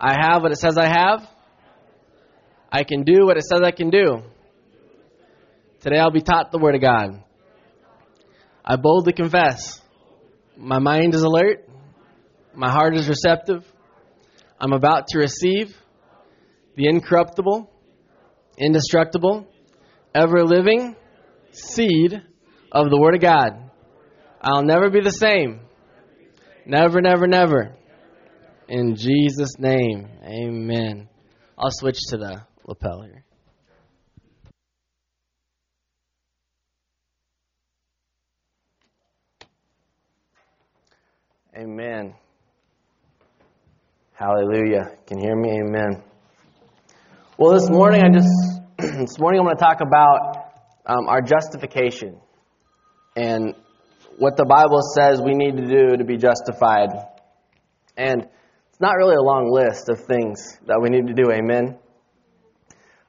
I have what it says I have. I can do what it says I can do. Today I'll be taught the Word of God. I boldly confess. My mind is alert. My heart is receptive. I'm about to receive the incorruptible, indestructible, ever living seed of the Word of God. I'll never be the same. Never, never, never. In Jesus' name, amen. I'll switch to the lapel here. Amen. Hallelujah. Can you hear me? Amen. Well, this morning I just this morning I'm going to talk about um, our justification and what the Bible says we need to do to be justified. And it's not really a long list of things that we need to do. Amen.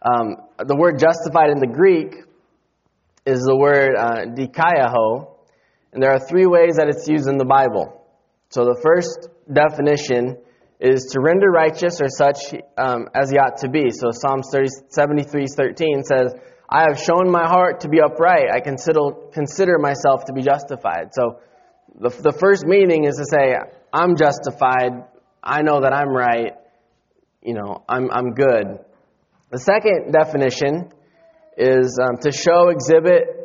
Um, the word justified in the Greek is the word uh, dikaiaho, and there are three ways that it's used in the Bible. So the first definition is to render righteous or such um, as he ought to be. So Psalms 30, 73, 13 says, I have shown my heart to be upright. I consider, consider myself to be justified. So the, the first meaning is to say, I'm justified. I know that I'm right. You know, I'm, I'm good. The second definition is um, to show, exhibit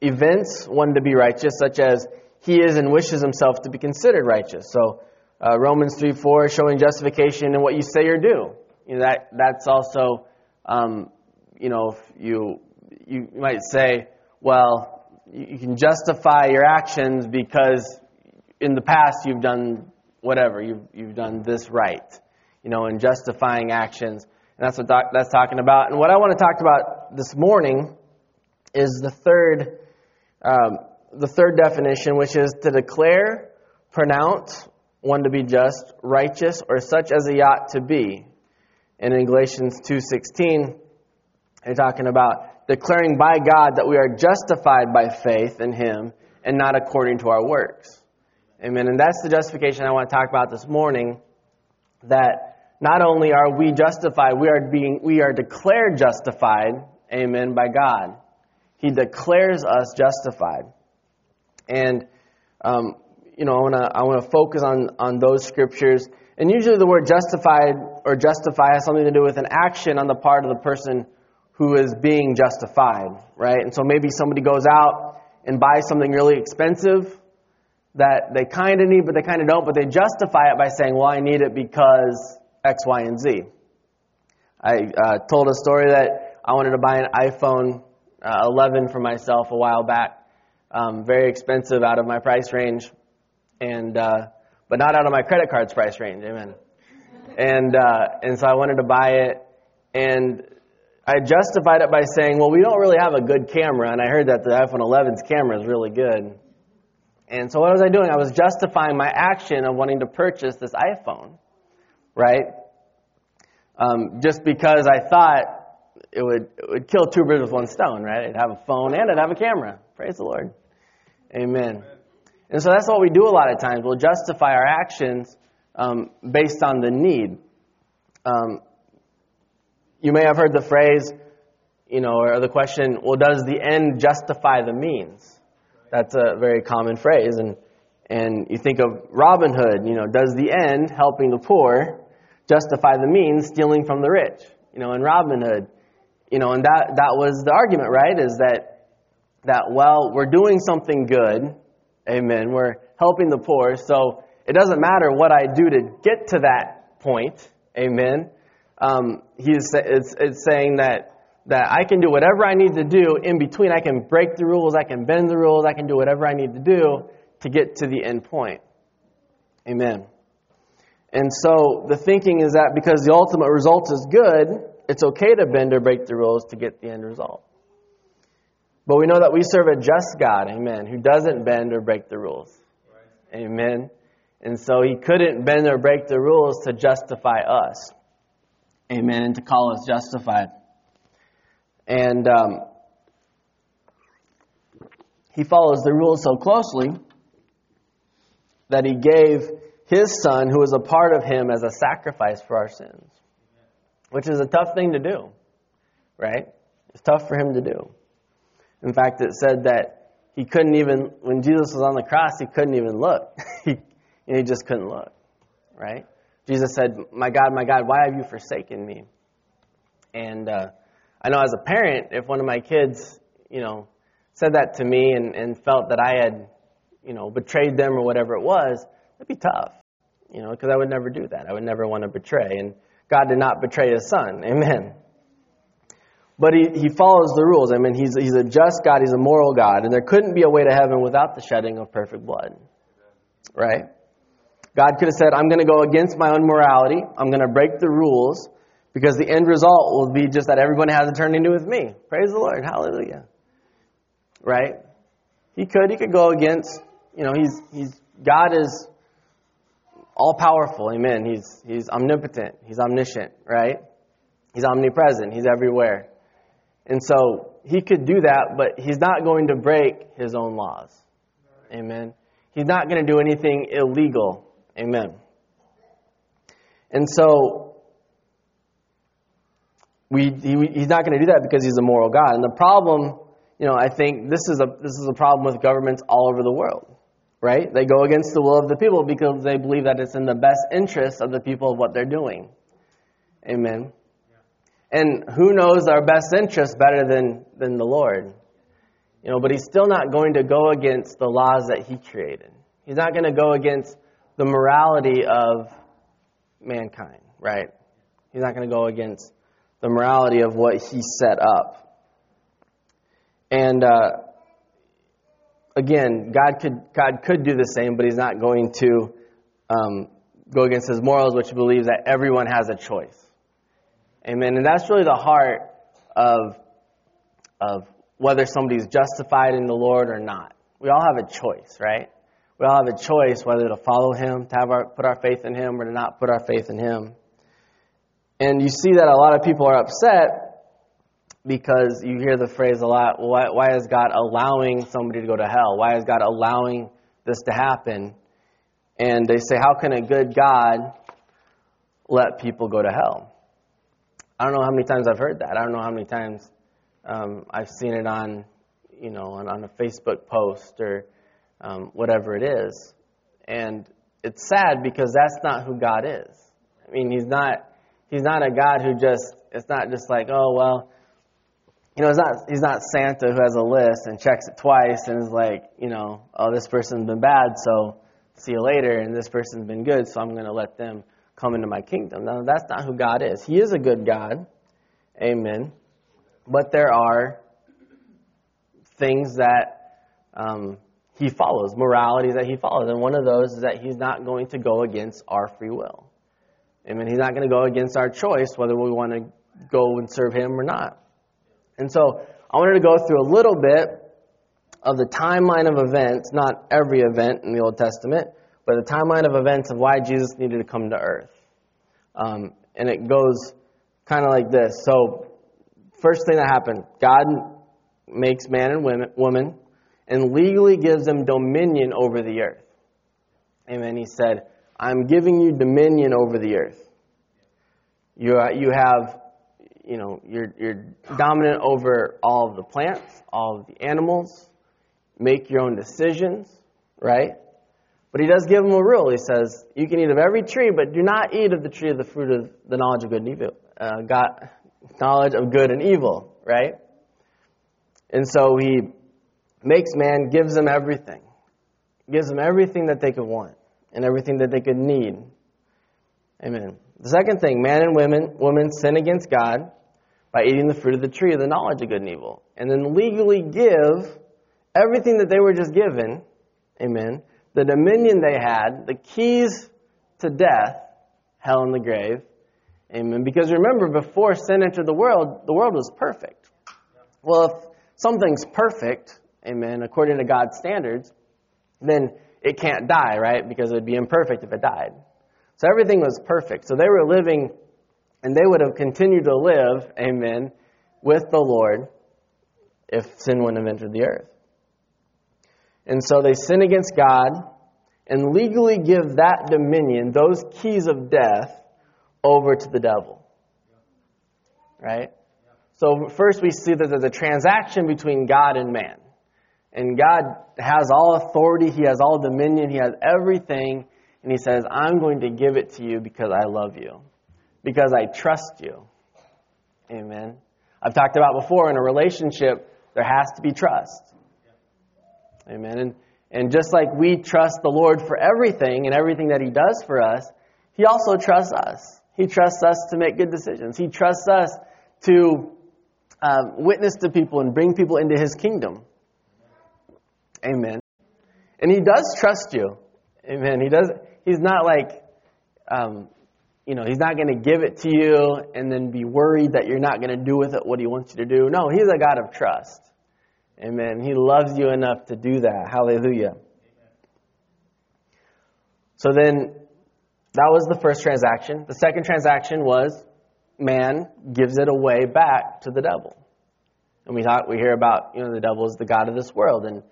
events, one to be righteous, such as he is and wishes himself to be considered righteous. So uh, Romans 3 4, showing justification in what you say or do. You know, that, that's also, um, you know, you, you might say, well, you, you can justify your actions because in the past you've done whatever, you've, you've done this right, you know, and justifying actions. And that's what doc, that's talking about. And what I want to talk about this morning is the third, um, the third definition, which is to declare, pronounce, one to be just, righteous, or such as he ought to be. And in Galatians 2.16, they're talking about declaring by God that we are justified by faith in him and not according to our works. Amen. And that's the justification I want to talk about this morning, that not only are we justified, we are being, we are declared justified, amen, by God. He declares us justified. And, um, you know, I want to I want to focus on on those scriptures. And usually, the word justified or justify has something to do with an action on the part of the person who is being justified, right? And so maybe somebody goes out and buys something really expensive that they kind of need, but they kind of don't, but they justify it by saying, "Well, I need it because X, Y, and Z." I uh, told a story that I wanted to buy an iPhone uh, 11 for myself a while back. Um, very expensive out of my price range and uh, but not out of my credit card's price range. Amen. And uh, and so I wanted to buy it, and I justified it by saying, well, we don't really have a good camera, and I heard that the iPhone 11's camera is really good. And so what was I doing? I was justifying my action of wanting to purchase this iPhone, right? Um, just because I thought it would it would kill two birds with one stone, right? I'd have a phone and I'd have a camera. Praise the Lord. Amen. And so that's what we do a lot of times. We'll justify our actions um, based on the need. Um, you may have heard the phrase, you know, or the question, well, does the end justify the means? That's a very common phrase. And, and you think of Robin Hood, you know, does the end, helping the poor, justify the means, stealing from the rich? You know, in Robin Hood. You know, and that, that was the argument, right? Is that, that, well, we're doing something good, Amen. We're helping the poor, so it doesn't matter what I do to get to that point. Amen. Um, he's it's, it's saying that that I can do whatever I need to do in between. I can break the rules, I can bend the rules, I can do whatever I need to do to get to the end point. Amen. And so the thinking is that because the ultimate result is good, it's okay to bend or break the rules to get the end result. But we know that we serve a just God, amen, who doesn't bend or break the rules. Amen. And so he couldn't bend or break the rules to justify us. Amen. And to call us justified. And um, he follows the rules so closely that he gave his son, who was a part of him, as a sacrifice for our sins, which is a tough thing to do, right? It's tough for him to do. In fact, it said that he couldn't even, when Jesus was on the cross, he couldn't even look. he, he just couldn't look, right? Jesus said, My God, my God, why have you forsaken me? And uh, I know as a parent, if one of my kids, you know, said that to me and, and felt that I had, you know, betrayed them or whatever it was, it'd be tough, you know, because I would never do that. I would never want to betray. And God did not betray his son. Amen. But he, he follows the rules. I mean, he's, he's a just God, he's a moral God, and there couldn't be a way to heaven without the shedding of perfect blood. Right? God could have said, I'm going to go against my own morality, I'm going to break the rules, because the end result will be just that everyone has eternity with me. Praise the Lord. Hallelujah. Right? He could. He could go against, you know, he's, he's, God is all powerful. Amen. He's, he's omnipotent. He's omniscient, right? He's omnipresent. He's everywhere. And so he could do that, but he's not going to break his own laws. Amen. He's not going to do anything illegal. Amen. And so we, he, he's not going to do that because he's a moral God. And the problem, you know, I think this is a this is a problem with governments all over the world, right? They go against the will of the people because they believe that it's in the best interest of the people of what they're doing. Amen. And who knows our best interest better than, than the Lord? You know, but he's still not going to go against the laws that he created. He's not going to go against the morality of mankind, right? He's not going to go against the morality of what he set up. And uh, again, God could God could do the same, but He's not going to um, go against His morals, which believes that everyone has a choice. Amen. And that's really the heart of of whether somebody's justified in the Lord or not. We all have a choice, right? We all have a choice whether to follow Him, to have our, put our faith in Him, or to not put our faith in Him. And you see that a lot of people are upset because you hear the phrase a lot why, why is God allowing somebody to go to hell? Why is God allowing this to happen? And they say, how can a good God let people go to hell? I don't know how many times I've heard that. I don't know how many times um, I've seen it on, you know, on, on a Facebook post or um, whatever it is. And it's sad because that's not who God is. I mean, He's not He's not a God who just, it's not just like, oh, well, you know, it's not, he's not Santa who has a list and checks it twice and is like, you know, oh, this person's been bad, so see you later, and this person's been good, so I'm going to let them come into my kingdom. No, that's not who God is. He is a good God. Amen. But there are things that um, he follows, moralities that he follows. And one of those is that he's not going to go against our free will. Amen. He's not going to go against our choice whether we want to go and serve him or not. And so I wanted to go through a little bit of the timeline of events, not every event in the Old Testament, but the timeline of events of why Jesus needed to come to earth. Um, and it goes kind of like this. So, first thing that happened God makes man and women, woman and legally gives them dominion over the earth. Amen. He said, I'm giving you dominion over the earth. You, uh, you have, you know, you're, you're dominant over all of the plants, all of the animals. Make your own decisions, right? But he does give them a rule. He says, you can eat of every tree, but do not eat of the tree of the fruit of the knowledge of good and evil. Uh, God, knowledge of good and evil, right? And so he makes man, gives them everything. Gives them everything that they could want and everything that they could need. Amen. The second thing, man and women, women sin against God, by eating the fruit of the tree of the knowledge of good and evil. And then legally give everything that they were just given, amen, the dominion they had, the keys to death, hell, and the grave, amen. Because remember, before sin entered the world, the world was perfect. Well, if something's perfect, amen, according to God's standards, then it can't die, right? Because it would be imperfect if it died. So everything was perfect. So they were living, and they would have continued to live, amen, with the Lord if sin wouldn't have entered the earth. And so they sin against God and legally give that dominion, those keys of death, over to the devil. Right? So first we see that there's a transaction between God and man. And God has all authority, He has all dominion, He has everything, and He says, I'm going to give it to you because I love you, because I trust you. Amen. I've talked about before in a relationship, there has to be trust. Amen. And, and just like we trust the Lord for everything and everything that He does for us, He also trusts us. He trusts us to make good decisions. He trusts us to um, witness to people and bring people into His kingdom. Amen. And He does trust you. Amen. He does. He's not like, um, you know, He's not going to give it to you and then be worried that you're not going to do with it what He wants you to do. No, He's a God of trust. Amen. He loves you enough to do that. Hallelujah. So then, that was the first transaction. The second transaction was man gives it away back to the devil. And we talk, we hear about, you know, the devil is the God of this world and,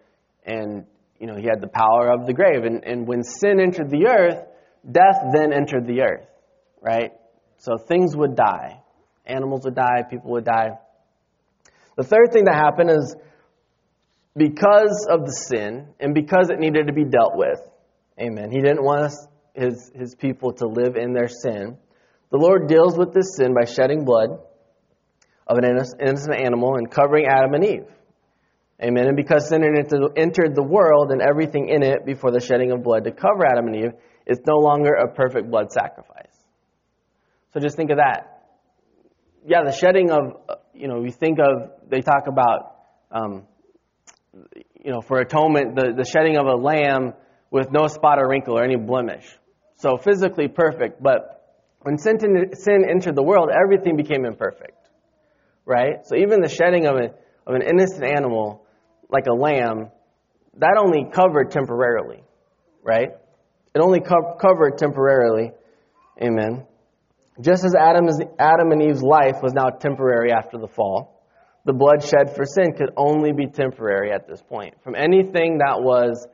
and, you know, he had the power of the grave. And, and when sin entered the earth, death then entered the earth, right? So things would die. Animals would die, people would die. The third thing that happened is because of the sin and because it needed to be dealt with. Amen. He didn't want us, his, his people to live in their sin. The Lord deals with this sin by shedding blood of an innocent animal and covering Adam and Eve. Amen. And because sin entered the world and everything in it before the shedding of blood to cover Adam and Eve, it's no longer a perfect blood sacrifice. So just think of that. Yeah, the shedding of, you know, we think of, they talk about um, you know, for atonement, the, the shedding of a lamb with no spot or wrinkle or any blemish. So physically perfect, but when sin, sin entered the world, everything became imperfect. Right? So even the shedding of, a, of an innocent animal, like a lamb, that only covered temporarily. Right? It only co- covered temporarily. Amen. Just as Adam's, Adam and Eve's life was now temporary after the fall, the blood shed for sin could only be temporary at this point from anything that was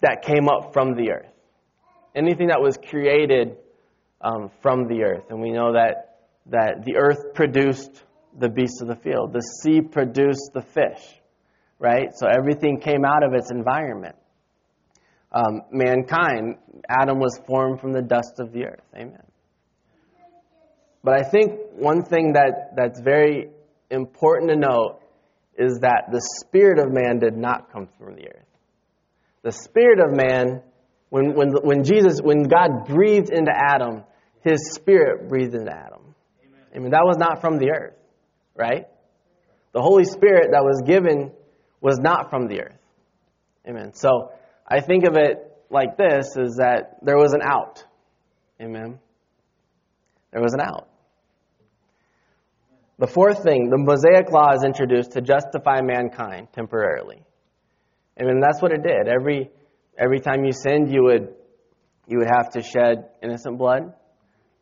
that came up from the earth anything that was created um, from the earth and we know that that the earth produced the beasts of the field the sea produced the fish right so everything came out of its environment um, mankind adam was formed from the dust of the earth amen but i think one thing that that's very important to note is that the spirit of man did not come from the earth. The spirit of man, when, when, when Jesus, when God breathed into Adam, his spirit breathed into Adam. Amen. I mean, that was not from the earth, right? The Holy Spirit that was given was not from the earth. Amen. So I think of it like this is that there was an out. Amen. There was an out. The fourth thing, the Mosaic law is introduced to justify mankind temporarily. And that's what it did. Every, every time you sinned, you would, you would have to shed innocent blood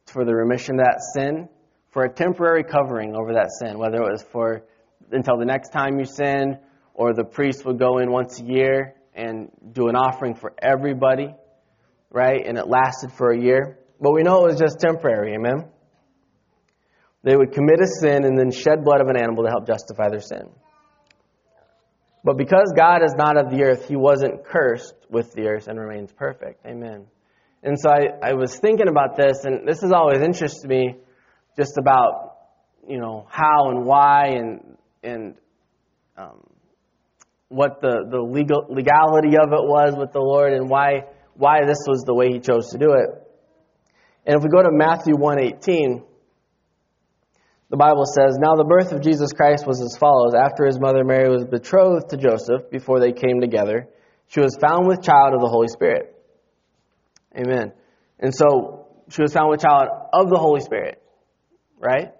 for the remission of that sin, for a temporary covering over that sin, whether it was for until the next time you sinned, or the priest would go in once a year and do an offering for everybody, right? And it lasted for a year. But we know it was just temporary, amen? They would commit a sin and then shed blood of an animal to help justify their sin. But because God is not of the earth, he wasn't cursed with the earth and remains perfect. Amen. And so I, I was thinking about this, and this has always interested me just about, you know, how and why and, and um, what the, the legal, legality of it was with the Lord and why, why this was the way he chose to do it. And if we go to Matthew 118, the Bible says, Now the birth of Jesus Christ was as follows. After his mother Mary was betrothed to Joseph, before they came together, she was found with child of the Holy Spirit. Amen. And so she was found with child of the Holy Spirit. Right?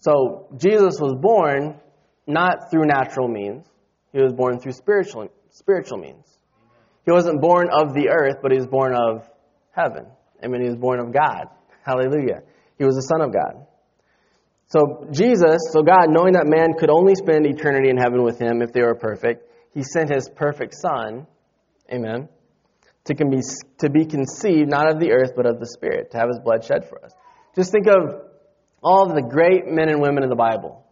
So Jesus was born not through natural means. He was born through spiritual spiritual means. He wasn't born of the earth, but he was born of heaven. I mean, he was born of God. Hallelujah. He was the Son of God. So Jesus, so God, knowing that man could only spend eternity in heaven with him if they were perfect, he sent his perfect Son, amen, to be, to be conceived not of the earth but of the Spirit, to have his blood shed for us. Just think of all the great men and women in the Bible.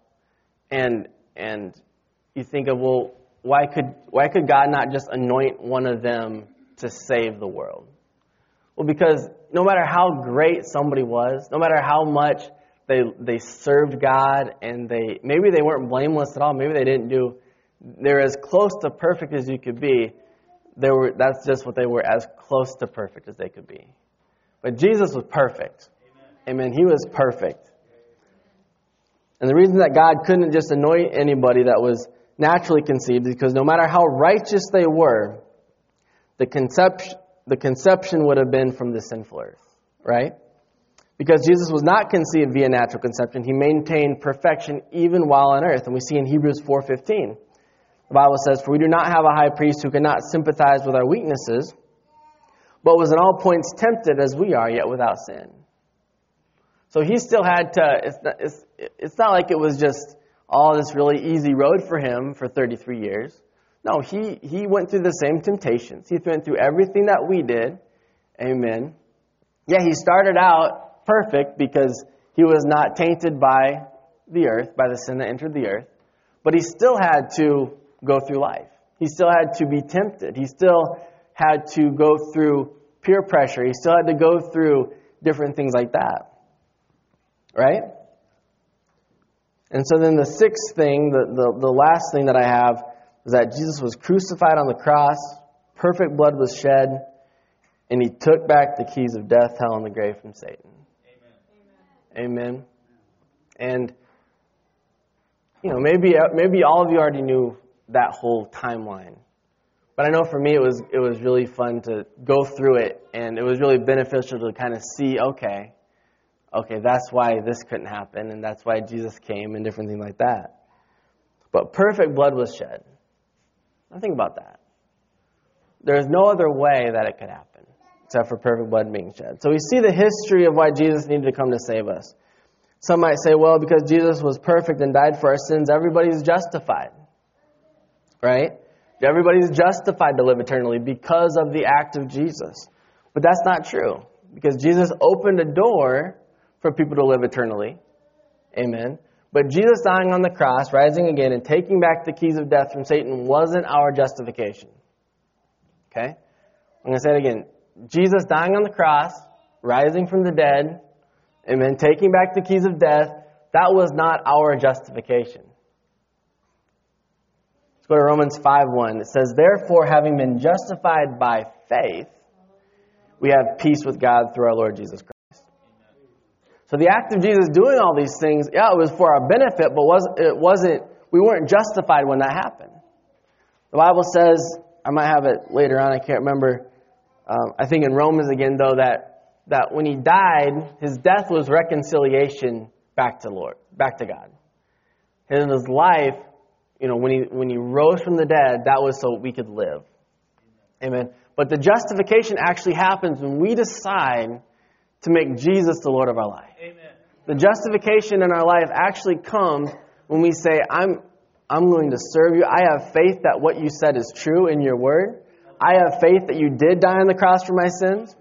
And, and you think of, well, why could, why could God not just anoint one of them to save the world? Well, because no matter how great somebody was, no matter how much they, they served God and they, maybe they weren't blameless at all, maybe they didn't do, they're as close to perfect as you could be. They were, that's just what they were, as close to perfect as they could be. But Jesus was perfect. Amen. Amen. He was perfect. And the reason that God couldn't just anoint anybody that was naturally conceived because no matter how righteous they were, the conception, the conception would have been from the sinful earth, right? Because Jesus was not conceived via natural conception, he maintained perfection even while on earth. And we see in Hebrews 4:15. The Bible says, "For we do not have a high priest who cannot sympathize with our weaknesses, but was in all points tempted as we are, yet without sin." So he still had to it's not, it's, it's not like it was just all this really easy road for him for 33 years. No, he, he went through the same temptations. He went through everything that we did. Amen. Yeah, he started out perfect because he was not tainted by the earth, by the sin that entered the earth. But he still had to go through life. He still had to be tempted. He still had to go through peer pressure. He still had to go through different things like that. Right? And so then the sixth thing, the, the, the last thing that I have, is that Jesus was crucified on the cross, perfect blood was shed, and he took back the keys of death, hell, and the grave from Satan. Amen. Amen. And you know, maybe maybe all of you already knew that whole timeline. But I know for me it was it was really fun to go through it and it was really beneficial to kind of see, okay, okay, that's why this couldn't happen, and that's why Jesus came, and different things like that. But perfect blood was shed. Now think about that. There's no other way that it could happen except for perfect blood being shed. So we see the history of why Jesus needed to come to save us. Some might say, well, because Jesus was perfect and died for our sins, everybody's justified. Right? Everybody's justified to live eternally because of the act of Jesus. But that's not true. Because Jesus opened a door for people to live eternally. Amen. But Jesus dying on the cross, rising again, and taking back the keys of death from Satan wasn't our justification. Okay? I'm going to say it again. Jesus dying on the cross, rising from the dead, amen, taking back the keys of death, that was not our justification. Let's go to Romans 5:1. It says, Therefore, having been justified by faith, we have peace with God through our Lord Jesus Christ. So the act of Jesus doing all these things, yeah, it was for our benefit, but was, it wasn't, we weren't justified when that happened. The Bible says, I might have it later on, I can't remember. Um, I think in Romans again, though, that, that when he died, his death was reconciliation back to Lord, back to God. And in his life, you know, when he, when he rose from the dead, that was so we could live. Amen. But the justification actually happens when we decide to make Jesus the Lord of our life. Amen. The justification in our life actually comes when we say, I'm, I'm going to serve you. I have faith that what you said is true in your word. I have faith that you did die on the cross for my sins,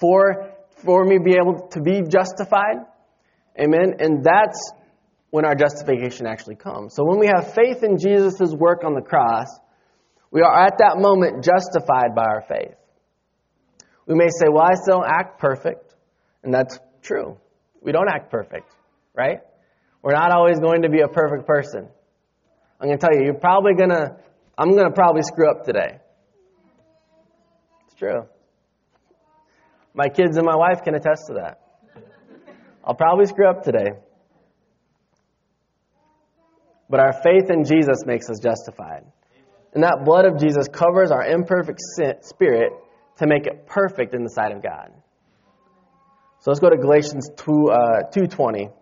for, for me to be able to be justified. Amen. And that's when our justification actually comes. So when we have faith in Jesus' work on the cross, we are at that moment justified by our faith. We may say, well, I still don't act perfect. And that's true. We don't act perfect, right? We're not always going to be a perfect person. I'm going to tell you, you're probably going to, I'm going to probably screw up today. It's true. My kids and my wife can attest to that. I'll probably screw up today. but our faith in Jesus makes us justified. And that blood of Jesus covers our imperfect spirit to make it perfect in the sight of God. So let's go to Galatians 2, uh, 2.20. The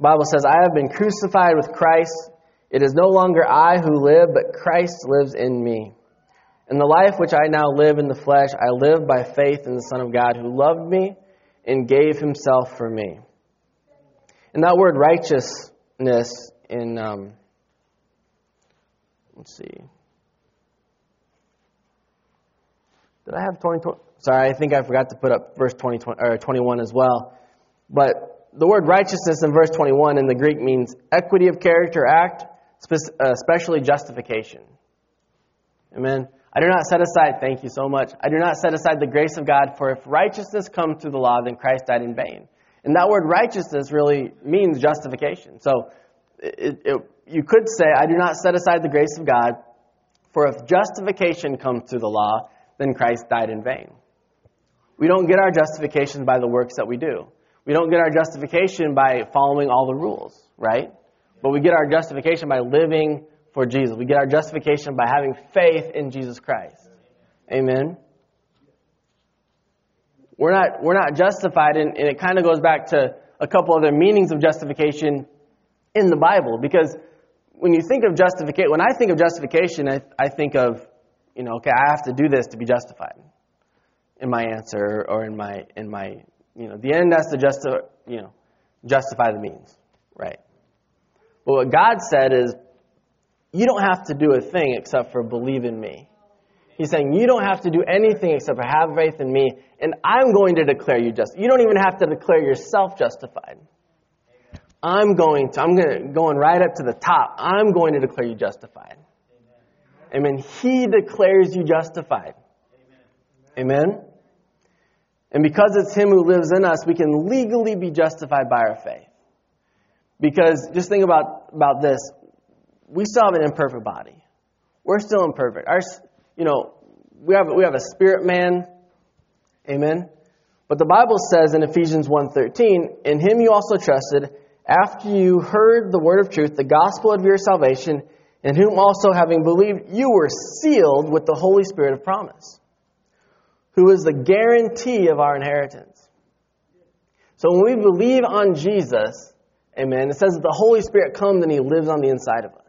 Bible says, I have been crucified with Christ. It is no longer I who live, but Christ lives in me. In the life which I now live in the flesh, I live by faith in the Son of God who loved me and gave himself for me. And that word righteousness in, um, let's see. Did I have 20, 20, Sorry, I think I forgot to put up verse 20, 20, or 21 as well. But the word righteousness in verse 21 in the Greek means equity of character, act, especially uh, justification. Amen. I do not set aside, thank you so much. I do not set aside the grace of God, for if righteousness comes through the law, then Christ died in vain. And that word righteousness really means justification. So it, it, you could say, I do not set aside the grace of God, for if justification comes through the law, then Christ died in vain. We don't get our justification by the works that we do. We don't get our justification by following all the rules, right? But we get our justification by living for Jesus. We get our justification by having faith in Jesus Christ. Amen. We're not, we're not justified, and, and it kind of goes back to a couple other meanings of justification in the Bible. Because when you think of justification, when I think of justification, I, I think of, you know, okay, I have to do this to be justified in my answer or in my, in my, you know, the end has to just, you know, justify the means, right? But what God said is, you don't have to do a thing except for believe in me. He's saying, You don't have to do anything except for have faith in me, and I'm going to declare you just. You don't even have to declare yourself justified. I'm going to, I'm going to, going right up to the top. I'm going to declare you justified. Amen. He declares you justified. Amen. And because it's Him who lives in us, we can legally be justified by our faith. Because just think about, about this we still have an imperfect body. We're still imperfect. Our, you know, we have we have a spirit man. Amen. But the Bible says in Ephesians 1:13, "In him you also trusted, after you heard the word of truth, the gospel of your salvation, in whom also having believed you were sealed with the Holy Spirit of promise, who is the guarantee of our inheritance." So when we believe on Jesus, amen, it says that the Holy Spirit comes and he lives on the inside of us.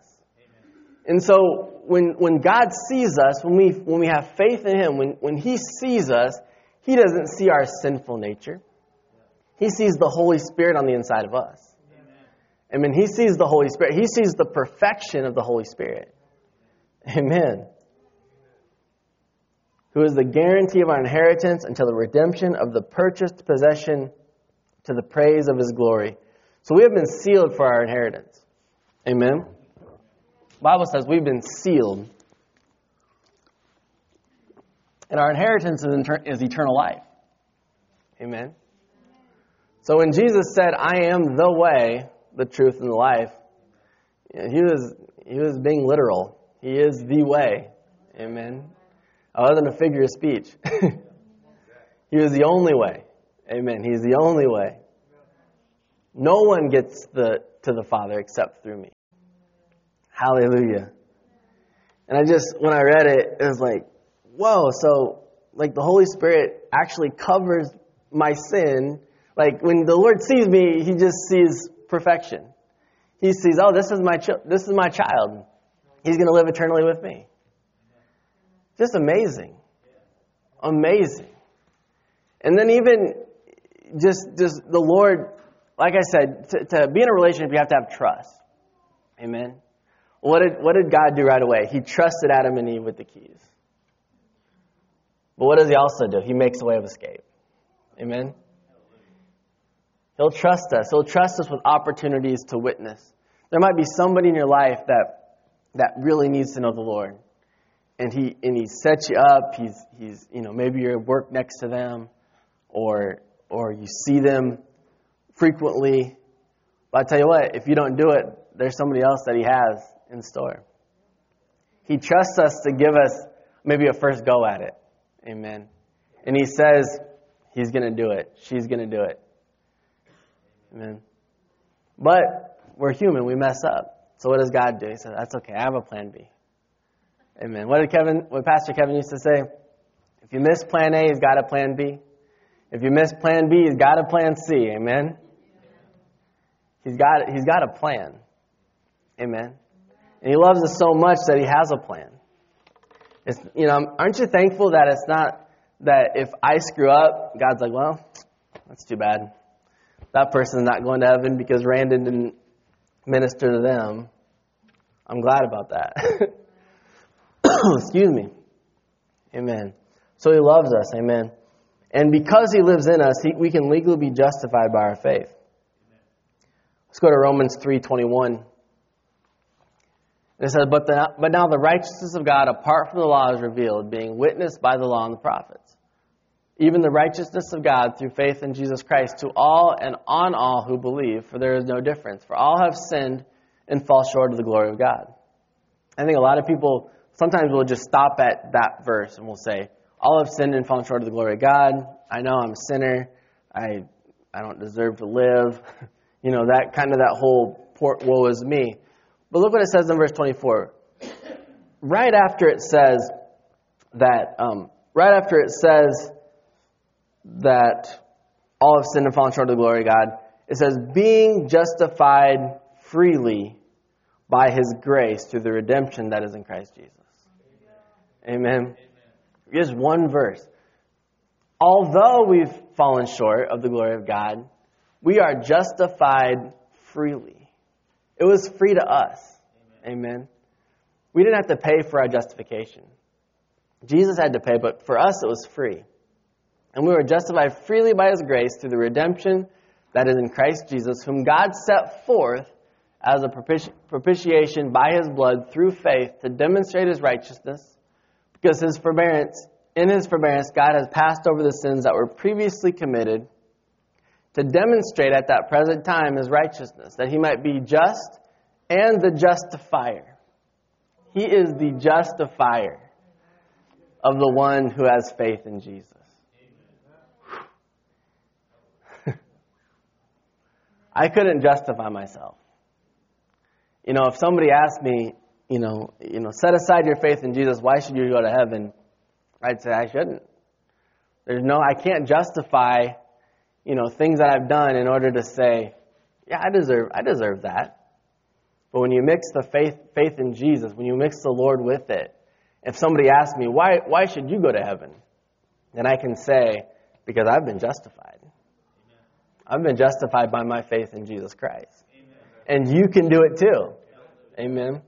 And so when, when God sees us, when we, when we have faith in Him, when, when He sees us, He doesn't see our sinful nature. He sees the Holy Spirit on the inside of us. And when He sees the Holy Spirit, He sees the perfection of the Holy Spirit. Amen. Who is the guarantee of our inheritance until the redemption of the purchased possession to the praise of His glory. So we have been sealed for our inheritance. Amen. Bible says we've been sealed. And our inheritance is, inter- is eternal life. Amen. So when Jesus said, I am the way, the truth, and the life, he was, he was being literal. He is the way. Amen. Other than a figure of speech. he was the only way. Amen. He's the only way. No one gets the, to the Father except through me. Hallelujah. And I just, when I read it, it was like, whoa, so like the Holy Spirit actually covers my sin. Like when the Lord sees me, He just sees perfection. He sees, oh, this is my, ch- this is my child. He's going to live eternally with me. Just amazing. Amazing. And then even just, just the Lord, like I said, to, to be in a relationship, you have to have trust. Amen. What did, what did God do right away? He trusted Adam and Eve with the keys. But what does he also do? He makes a way of escape. Amen? He'll trust us. He'll trust us with opportunities to witness. There might be somebody in your life that, that really needs to know the Lord. And he, and he sets you up. He's, he's, you know, maybe you're at work next to them or, or you see them frequently. But I tell you what, if you don't do it, there's somebody else that he has in store. He trusts us to give us maybe a first go at it. Amen. And He says He's going to do it. She's going to do it. Amen. But we're human, we mess up. So what does God do? He says, That's okay, I have a plan B. Amen. What did Kevin what Pastor Kevin used to say? If you miss plan A, he's got a plan B. If you miss plan B, he's got a plan C. Amen. He's got he's got a plan. Amen. And he loves us so much that he has a plan. It's, you know, aren't you thankful that it's not that if I screw up, God's like, well, that's too bad. That person's not going to heaven because Randon didn't minister to them. I'm glad about that. Excuse me. Amen. So he loves us. Amen. And because he lives in us, he, we can legally be justified by our faith. Let's go to Romans 3:21. It says, but, the, but now the righteousness of God apart from the law is revealed, being witnessed by the law and the prophets. Even the righteousness of God through faith in Jesus Christ to all and on all who believe, for there is no difference. For all have sinned and fall short of the glory of God. I think a lot of people sometimes we'll just stop at that verse and we'll say, All have sinned and fallen short of the glory of God. I know I'm a sinner. I, I don't deserve to live. You know, that kind of that whole poor, woe is me. But look what it says in verse 24. Right after it says that, um, right after it says that all have sinned and fallen short of the glory of God, it says, being justified freely by his grace through the redemption that is in Christ Jesus. Amen. Just one verse. Although we've fallen short of the glory of God, we are justified freely. It was free to us. Amen. We didn't have to pay for our justification. Jesus had to pay, but for us it was free. And we were justified freely by his grace through the redemption that is in Christ Jesus, whom God set forth as a propiti- propitiation by his blood through faith to demonstrate his righteousness, because his forbearance, in his forbearance, God has passed over the sins that were previously committed to demonstrate at that present time his righteousness, that he might be just and the justifier. He is the justifier of the one who has faith in Jesus. I couldn't justify myself. You know, if somebody asked me, you know, you know, set aside your faith in Jesus, why should you go to heaven? I'd say I shouldn't. There's no I can't justify you know, things that I've done in order to say, yeah, I deserve, I deserve that. But when you mix the faith, faith in Jesus, when you mix the Lord with it, if somebody asks me, why, why should you go to heaven? Then I can say, because I've been justified. Amen. I've been justified by my faith in Jesus Christ. Amen. And you can do it too. Amen.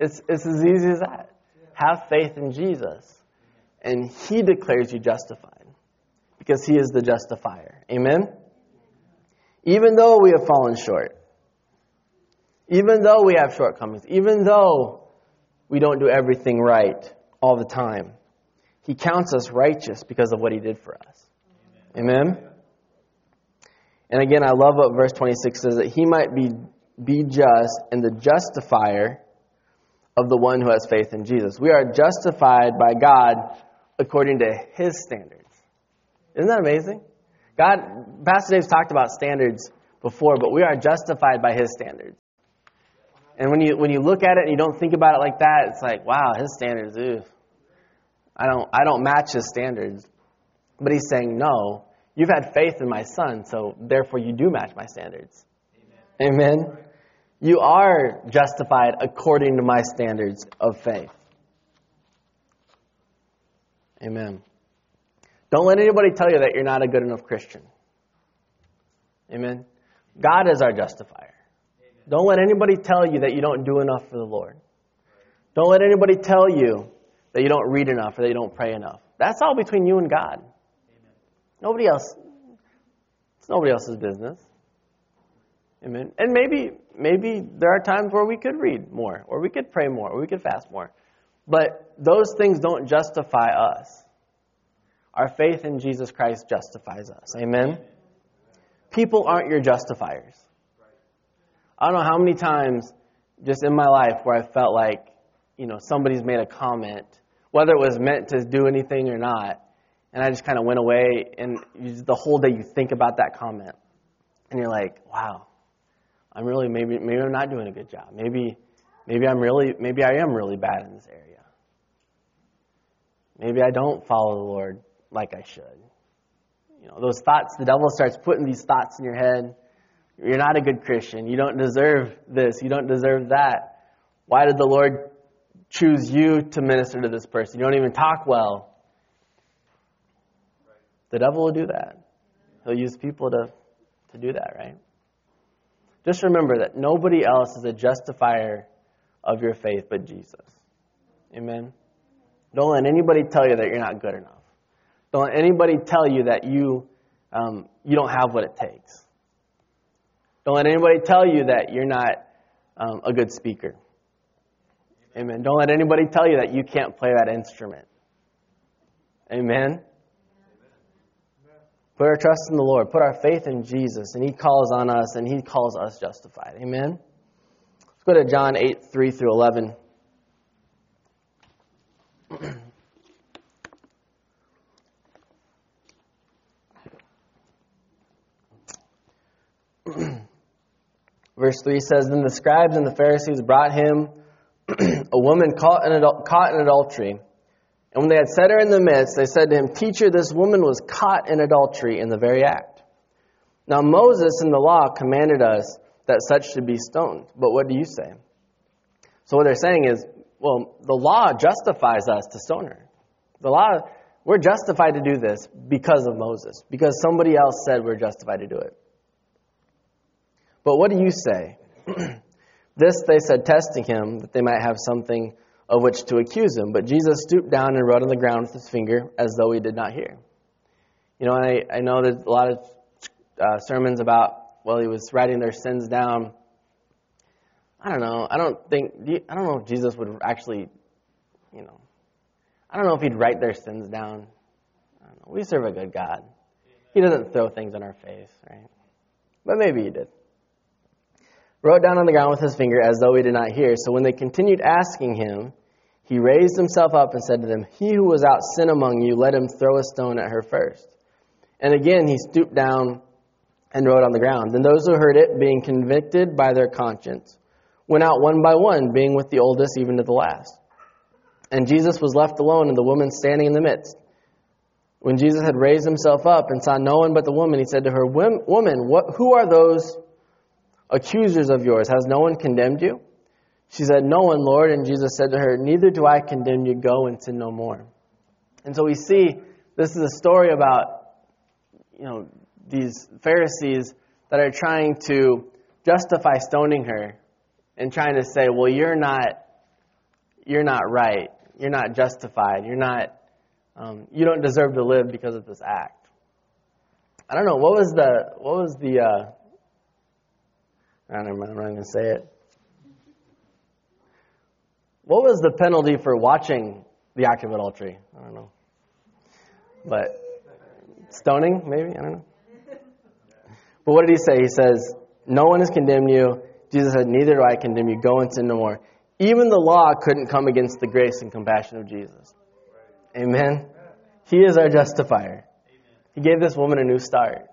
It's, it's as easy as that. Have faith in Jesus, and He declares you justified because he is the justifier. Amen? Even though we have fallen short, even though we have shortcomings, even though we don't do everything right all the time, he counts us righteous because of what he did for us. Amen? And again, I love what verse 26 says that he might be, be just and the justifier of the one who has faith in Jesus. We are justified by God according to his standards. Isn't that amazing? God, Pastor Dave's talked about standards before, but we are justified by his standards. And when you when you look at it and you don't think about it like that, it's like, wow, his standards, ew. I don't I don't match his standards. But he's saying, no, you've had faith in my son, so therefore you do match my standards. Amen. Amen. You are justified according to my standards of faith. Amen. Don't let anybody tell you that you're not a good enough Christian. Amen. God is our justifier. Amen. Don't let anybody tell you that you don't do enough for the Lord. Don't let anybody tell you that you don't read enough or that you don't pray enough. That's all between you and God. Amen. Nobody else. It's nobody else's business. Amen. And maybe maybe there are times where we could read more, or we could pray more, or we could fast more. But those things don't justify us. Our faith in Jesus Christ justifies us. Amen? People aren't your justifiers. I don't know how many times just in my life where I felt like, you know, somebody's made a comment, whether it was meant to do anything or not, and I just kind of went away, and the whole day you think about that comment, and you're like, wow, I'm really maybe maybe I'm not doing a good job. Maybe maybe I'm really maybe I am really bad in this area. Maybe I don't follow the Lord like I should. You know, those thoughts, the devil starts putting these thoughts in your head. You're not a good Christian. You don't deserve this. You don't deserve that. Why did the Lord choose you to minister to this person? You don't even talk well. The devil will do that. He'll use people to, to do that, right? Just remember that nobody else is a justifier of your faith but Jesus. Amen? Don't let anybody tell you that you're not good enough. Don't let anybody tell you that you, um, you don't have what it takes. Don't let anybody tell you that you're not um, a good speaker. Amen. Don't let anybody tell you that you can't play that instrument. Amen. Put our trust in the Lord. Put our faith in Jesus, and He calls on us, and He calls us justified. Amen. Let's go to John 8, 3 through 11. Verse 3 says Then the scribes and the Pharisees brought him a woman caught in, adul- caught in adultery. And when they had set her in the midst, they said to him, Teacher, this woman was caught in adultery in the very act. Now Moses in the law commanded us that such should be stoned. But what do you say? So what they're saying is, well, the law justifies us to stone her. The law, we're justified to do this because of Moses, because somebody else said we're justified to do it. But what do you say? this they said, testing him, that they might have something of which to accuse him. But Jesus stooped down and wrote on the ground with his finger as though he did not hear. You know, I, I know there's a lot of uh, sermons about, well, he was writing their sins down. I don't know. I don't think, I don't know if Jesus would actually, you know, I don't know if he'd write their sins down. We serve a good God. He doesn't throw things in our face, right? But maybe he did wrote down on the ground with his finger as though he did not hear. So when they continued asking him, he raised himself up and said to them, He who was out sin among you, let him throw a stone at her first. And again he stooped down and wrote on the ground. Then those who heard it, being convicted by their conscience, went out one by one, being with the oldest even to the last. And Jesus was left alone, and the woman standing in the midst. When Jesus had raised himself up and saw no one but the woman, he said to her, Woman, what, who are those accusers of yours? Has no one condemned you? She said, No one, Lord. And Jesus said to her, Neither do I condemn you. Go and sin no more. And so we see this is a story about, you know, these Pharisees that are trying to justify stoning her and trying to say, well, you're not, you're not right. You're not justified. You're not, um, you don't deserve to live because of this act. I don't know. What was the, what was the, uh, I don't know, I'm not going to say it. What was the penalty for watching the act of adultery? I don't know. But stoning, maybe? I don't know. But what did he say? He says, No one has condemned you. Jesus said, Neither do I condemn you. Go and sin no more. Even the law couldn't come against the grace and compassion of Jesus. Amen. He is our justifier. He gave this woman a new start.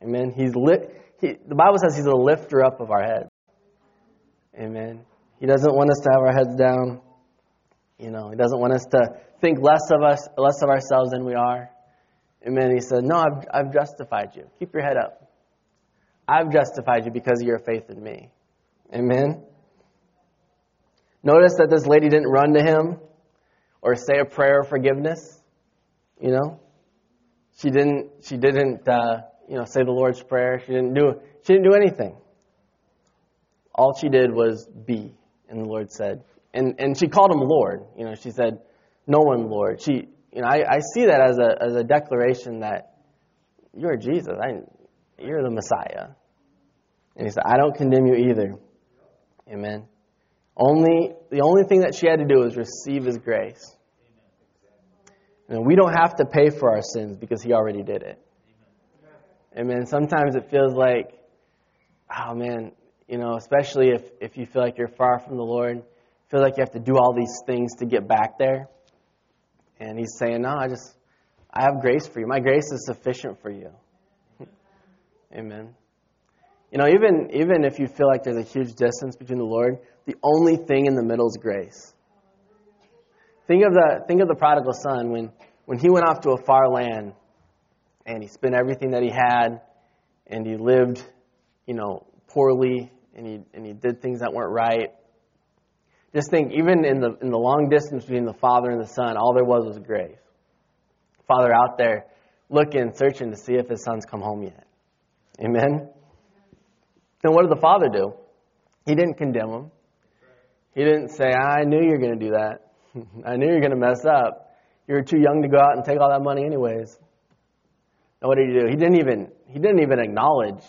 Amen. He's lit. He, the Bible says He's a lifter up of our head. Amen. He doesn't want us to have our heads down. You know, He doesn't want us to think less of us, less of ourselves than we are. Amen. He said, No, I've, I've justified you. Keep your head up. I've justified you because of your faith in me. Amen. Notice that this lady didn't run to him or say a prayer of forgiveness. You know, she didn't. She didn't. Uh, you know, say the Lord's prayer. She didn't do. She didn't do anything. All she did was be, and the Lord said, and and she called him Lord. You know, she said, "No one, Lord." She, you know, I, I see that as a as a declaration that you're Jesus. I, you're the Messiah. And he said, I don't condemn you either. Amen. Only the only thing that she had to do was receive his grace. And we don't have to pay for our sins because he already did it. Amen. Sometimes it feels like, oh man, you know, especially if, if you feel like you're far from the Lord, feel like you have to do all these things to get back there. And he's saying, No, I just I have grace for you. My grace is sufficient for you. Amen. You know, even even if you feel like there's a huge distance between the Lord, the only thing in the middle is grace. Think of the think of the prodigal son when when he went off to a far land and he spent everything that he had and he lived, you know, poorly and he and he did things that weren't right. Just think, even in the in the long distance between the father and the son, all there was was grace. Father out there looking, searching to see if his son's come home yet. Amen. Then what did the father do? He didn't condemn him. He didn't say, I knew you were going to do that. I knew you were going to mess up. You were too young to go out and take all that money anyways. And what did he do? He didn't even he didn't even acknowledge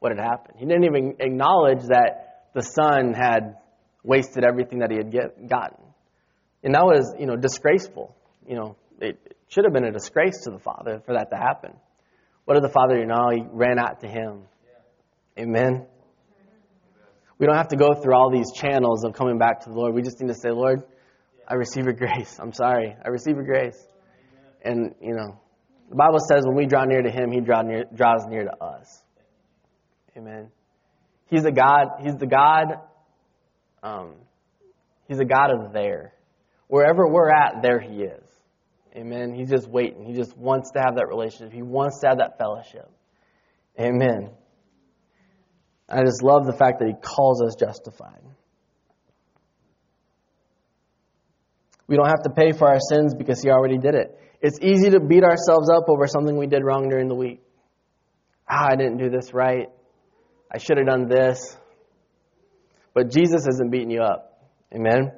what had happened. He didn't even acknowledge that the son had wasted everything that he had get, gotten. And that was, you know, disgraceful. You know, it, it should have been a disgrace to the father for that to happen. What did the father do? now? he ran out to him. Amen. We don't have to go through all these channels of coming back to the Lord. We just need to say, Lord, I receive your grace. I'm sorry. I receive your grace. And, you know, the Bible says when we draw near to him, he draw near, draws near to us. Amen. He's a God, he's the God, um, he's a God of there. Wherever we're at, there he is. Amen. He's just waiting. He just wants to have that relationship. He wants to have that fellowship. Amen. I just love the fact that he calls us justified. We don't have to pay for our sins because He already did it. It's easy to beat ourselves up over something we did wrong during the week. Ah, I didn't do this right. I should have done this. But Jesus isn't beating you up. Amen?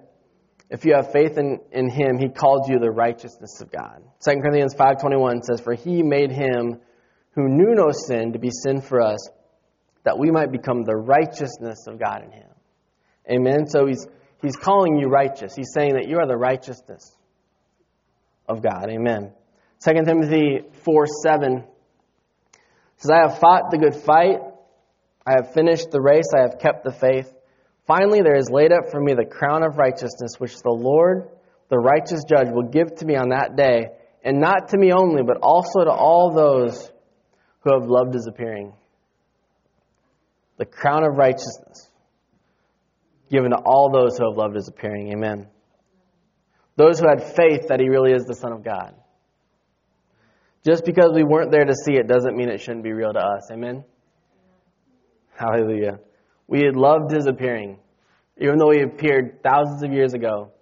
If you have faith in, in Him, He called you the righteousness of God. 2 Corinthians 5.21 says, For He made Him who knew no sin to be sin for us, that we might become the righteousness of God in Him. Amen? So He's He's calling you righteous. He's saying that you are the righteousness of God. Amen. 2 Timothy 4 7 says, I have fought the good fight. I have finished the race. I have kept the faith. Finally, there is laid up for me the crown of righteousness, which the Lord, the righteous judge, will give to me on that day, and not to me only, but also to all those who have loved his appearing. The crown of righteousness given to all those who have loved his appearing. Amen. Those who had faith that he really is the Son of God. Just because we weren't there to see it doesn't mean it shouldn't be real to us. Amen. Hallelujah. We had loved his appearing. Even though he appeared thousands of years ago.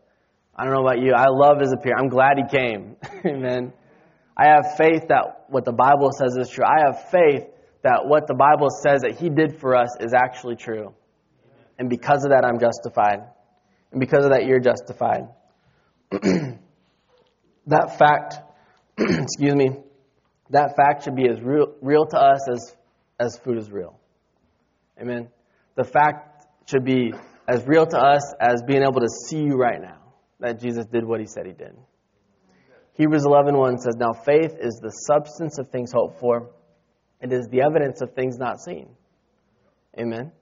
I don't know about you. I love his appearing. I'm glad he came. Amen. I have faith that what the Bible says is true. I have faith that what the Bible says that he did for us is actually true. And because of that, I'm justified. And because of that, you're justified. that fact, excuse me, that fact should be as real, real to us as, as food is real. Amen. The fact should be as real to us as being able to see you right now that Jesus did what he said he did. Hebrews 11:1 says, "Now faith is the substance of things hoped for; it is the evidence of things not seen." Amen.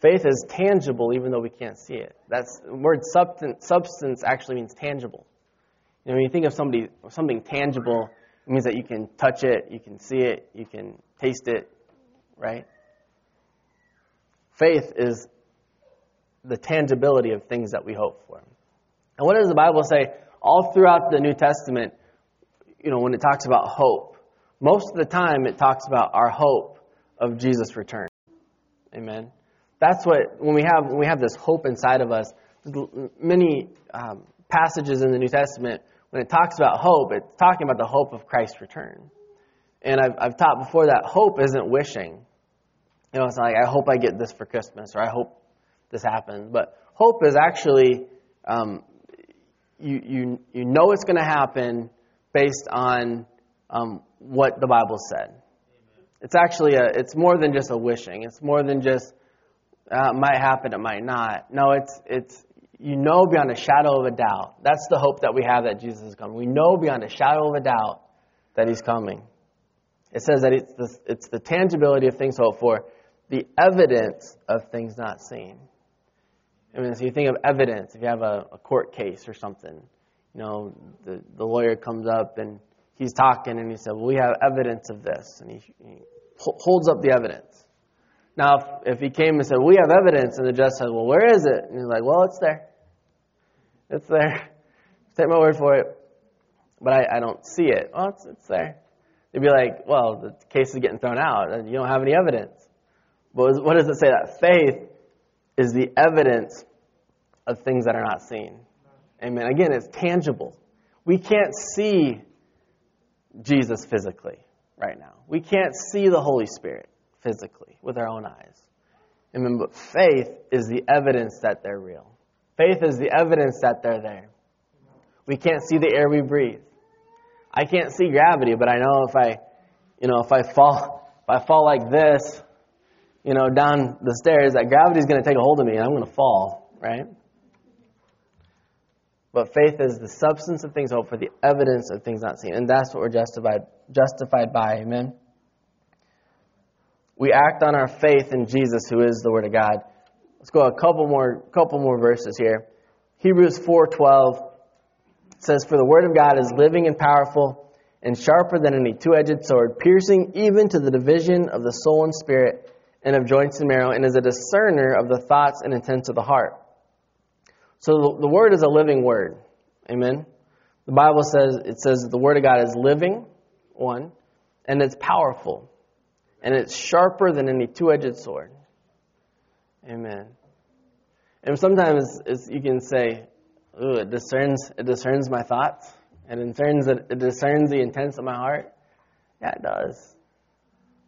Faith is tangible even though we can't see it. That's the word substance, substance actually means tangible. You know, when you think of somebody something tangible, it means that you can touch it, you can see it, you can taste it, right? Faith is the tangibility of things that we hope for. And what does the Bible say all throughout the New Testament, you know, when it talks about hope? Most of the time it talks about our hope of Jesus' return. Amen. That's what when we have when we have this hope inside of us. Many um, passages in the New Testament when it talks about hope, it's talking about the hope of Christ's return. And I've, I've taught before that hope isn't wishing. You know, it's like I hope I get this for Christmas or I hope this happens. But hope is actually um, you you you know it's going to happen based on um, what the Bible said. It's actually a it's more than just a wishing. It's more than just uh, it might happen, it might not. No, it's, it's, you know beyond a shadow of a doubt. That's the hope that we have that Jesus is coming. We know beyond a shadow of a doubt that he's coming. It says that it's the, it's the tangibility of things hoped for, the evidence of things not seen. I mean, so you think of evidence, if you have a, a court case or something, you know, the, the lawyer comes up and he's talking and he said, well, we have evidence of this. And he, he holds up the evidence. Now, if, if he came and said, We have evidence, and the judge said, Well, where is it? And he's like, Well, it's there. It's there. Take my word for it. But I, I don't see it. Well, it's, it's there. They'd be like, Well, the case is getting thrown out, and you don't have any evidence. But what does it say? That faith is the evidence of things that are not seen. Amen. Again, it's tangible. We can't see Jesus physically right now. We can't see the Holy Spirit physically with our own eyes. Amen. But faith is the evidence that they're real. Faith is the evidence that they're there. We can't see the air we breathe. I can't see gravity, but I know if I, you know, if I fall, if I fall like this, you know, down the stairs, that gravity is going to take a hold of me and I'm going to fall, right? But faith is the substance of things hoped for, the evidence of things not seen. And that's what we're justified, justified by. Amen? We act on our faith in Jesus, who is the Word of God. Let's go a couple more, couple more verses here. Hebrews 4.12 says, For the Word of God is living and powerful and sharper than any two-edged sword, piercing even to the division of the soul and spirit and of joints and marrow, and is a discerner of the thoughts and intents of the heart. So the, word is a living word. Amen. The Bible says it says the word of God is living, one, and it's powerful. And it's sharper than any two-edged sword. Amen. And sometimes you can say, Ooh, it discerns it discerns my thoughts. It discerns it discerns the intents of my heart. Yeah, it does.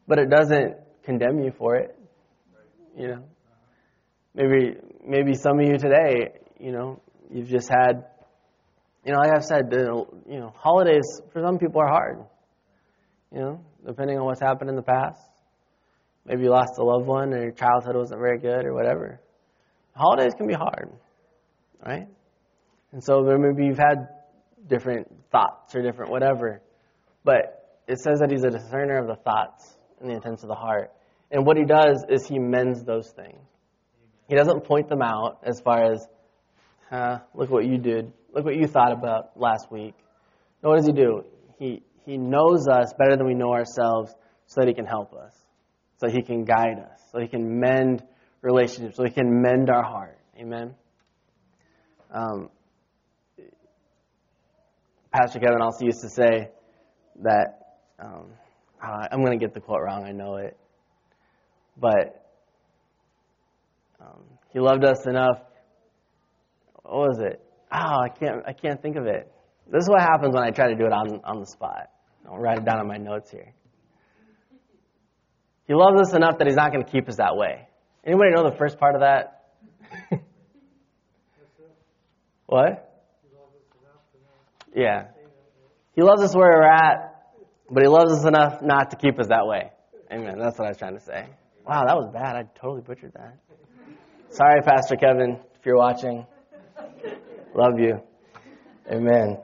But it doesn't condemn you for it. You know. Maybe maybe some of you today, you know, you've just had, you know, like I've said, you know, holidays for some people are hard. You know, depending on what's happened in the past. Maybe you lost a loved one or your childhood wasn't very good or whatever. Holidays can be hard, right? And so maybe you've had different thoughts or different whatever. But it says that he's a discerner of the thoughts and the intents of the heart. And what he does is he mends those things. He doesn't point them out as far as, uh, look what you did. Look what you thought about last week. No, what does he do? He, he knows us better than we know ourselves so that he can help us, so he can guide us, so he can mend relationships, so he can mend our heart. Amen? Um, Pastor Kevin also used to say that, um, I'm going to get the quote wrong, I know it, but um, he loved us enough what was it? Oh, I can't, I can't think of it. This is what happens when I try to do it on, on the spot. I'll write it down on my notes here. He loves us enough that he's not going to keep us that way. Anybody know the first part of that? what? Yeah. He loves us where we're at, but he loves us enough not to keep us that way. Amen. That's what I was trying to say. Wow, that was bad. I totally butchered that. Sorry, Pastor Kevin, if you're watching. Love you. Amen.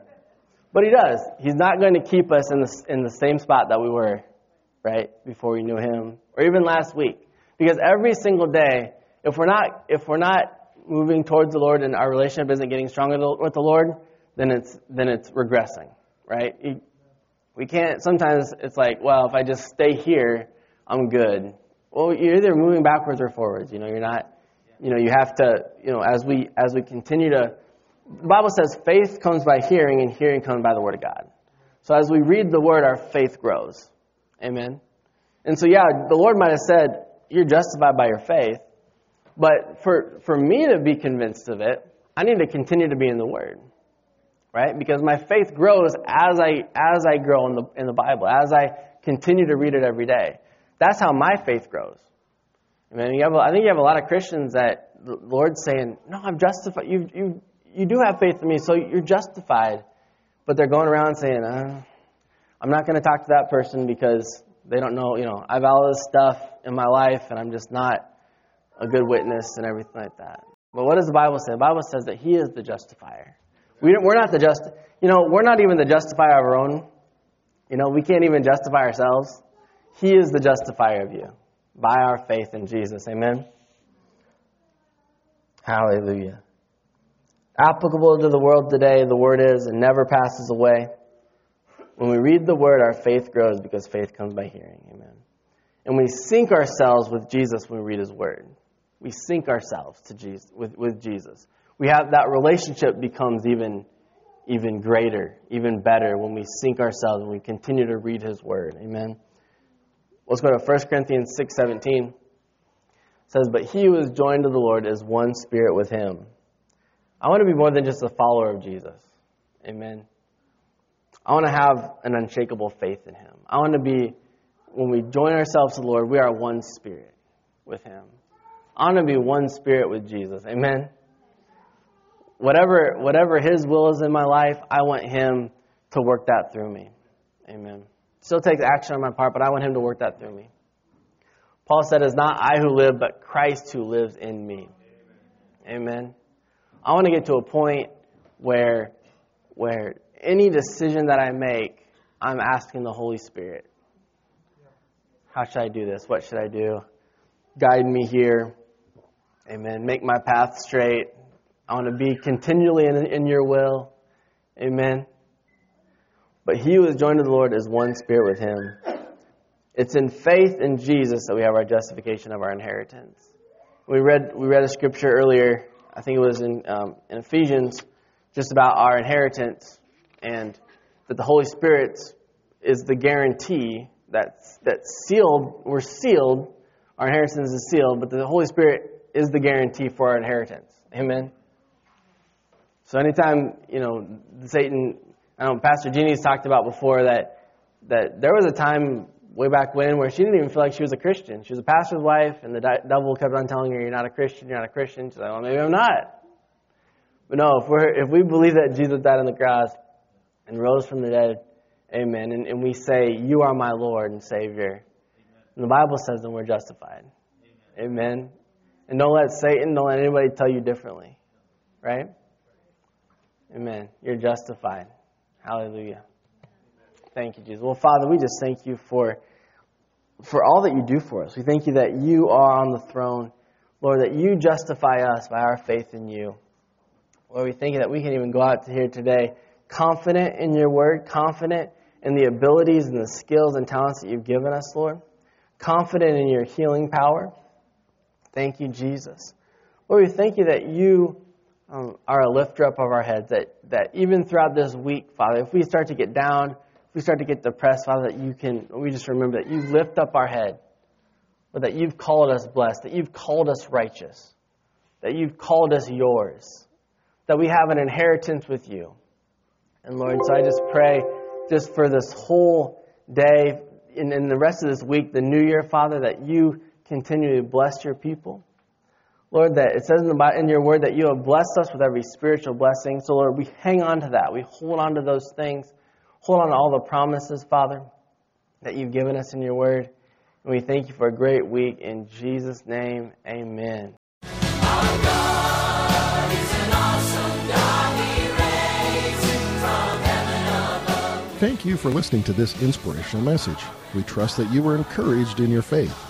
But he does. He's not going to keep us in the, in the same spot that we were, right, before we knew him, or even last week. Because every single day, if we're not, if we're not moving towards the Lord and our relationship isn't getting stronger with the Lord, then it's, then it's regressing, right? We can't, sometimes it's like, well, if I just stay here, I'm good. Well, you're either moving backwards or forwards. You know, you're not, you know, you have to, you know, as we, as we continue to the Bible says faith comes by hearing, and hearing comes by the Word of God. So as we read the Word, our faith grows. Amen. And so, yeah, the Lord might have said, You're justified by your faith. But for, for me to be convinced of it, I need to continue to be in the Word. Right? Because my faith grows as I, as I grow in the, in the Bible, as I continue to read it every day. That's how my faith grows. I mean, you have, I think you have a lot of Christians that the Lord's saying, No, I'm justified. You, you, you do have faith in me, so you're justified. But they're going around saying, uh, I'm not going to talk to that person because they don't know, you know, I have all this stuff in my life and I'm just not a good witness and everything like that. But what does the Bible say? The Bible says that He is the justifier. We, we're not the just, you know, we're not even the justifier of our own. You know, we can't even justify ourselves. He is the justifier of you by our faith in Jesus. Amen. Hallelujah. Applicable to the world today, the Word is and never passes away. When we read the Word, our faith grows because faith comes by hearing. Amen. And we sync ourselves with Jesus when we read His Word. We sync ourselves to Jesus, with, with Jesus. We have that relationship becomes even, even greater, even better when we sync ourselves and we continue to read His Word. Amen. Let's go to 1 Corinthians 6.17. It says, But he who is joined to the Lord is one spirit with him. I want to be more than just a follower of Jesus. Amen. I want to have an unshakable faith in him. I want to be, when we join ourselves to the Lord, we are one spirit with him. I want to be one spirit with Jesus. Amen. Whatever, whatever his will is in my life, I want him to work that through me. Amen. Still takes action on my part, but I want him to work that through me. Paul said, It's not I who live, but Christ who lives in me. Amen. I want to get to a point where, where any decision that I make, I'm asking the Holy Spirit, How should I do this? What should I do? Guide me here. Amen. Make my path straight. I want to be continually in, in your will. Amen. But he who is joined to the Lord is one spirit with him. It's in faith in Jesus that we have our justification of our inheritance. We read, we read a scripture earlier, I think it was in, um, in Ephesians, just about our inheritance and that the Holy Spirit is the guarantee that, that sealed, we're sealed, our inheritance is sealed, but the Holy Spirit is the guarantee for our inheritance. Amen? So anytime, you know, Satan I know Pastor Jeannie's talked about before that that there was a time way back when where she didn't even feel like she was a Christian. She was a pastor's wife, and the devil kept on telling her, "You're not a Christian. You're not a Christian." She's like, "Well, maybe I'm not." But no, if we're if we believe that Jesus died on the cross and rose from the dead, Amen, and, and we say, "You are my Lord and Savior," and the Bible says, then we're justified. Amen. Amen. And don't let Satan, don't let anybody tell you differently, right? Amen. You're justified. Hallelujah. Thank you, Jesus. Well, Father, we just thank you for, for all that you do for us. We thank you that you are on the throne. Lord, that you justify us by our faith in you. Lord, we thank you that we can even go out to here today confident in your word, confident in the abilities and the skills and talents that you've given us, Lord. Confident in your healing power. Thank you, Jesus. Lord, we thank you that you um, are a lifter up of our heads. That, that even throughout this week, Father, if we start to get down, if we start to get depressed, Father, that you can, we just remember that you lift up our head, that you've called us blessed, that you've called us righteous, that you've called us yours, that we have an inheritance with you. And Lord, so I just pray just for this whole day and in the rest of this week, the new year, Father, that you continue to bless your people. Lord, that it says in, the, in your word that you have blessed us with every spiritual blessing. So, Lord, we hang on to that. We hold on to those things. Hold on to all the promises, Father, that you've given us in your word. And we thank you for a great week. In Jesus' name, amen. Thank you for listening to this inspirational message. We trust that you were encouraged in your faith.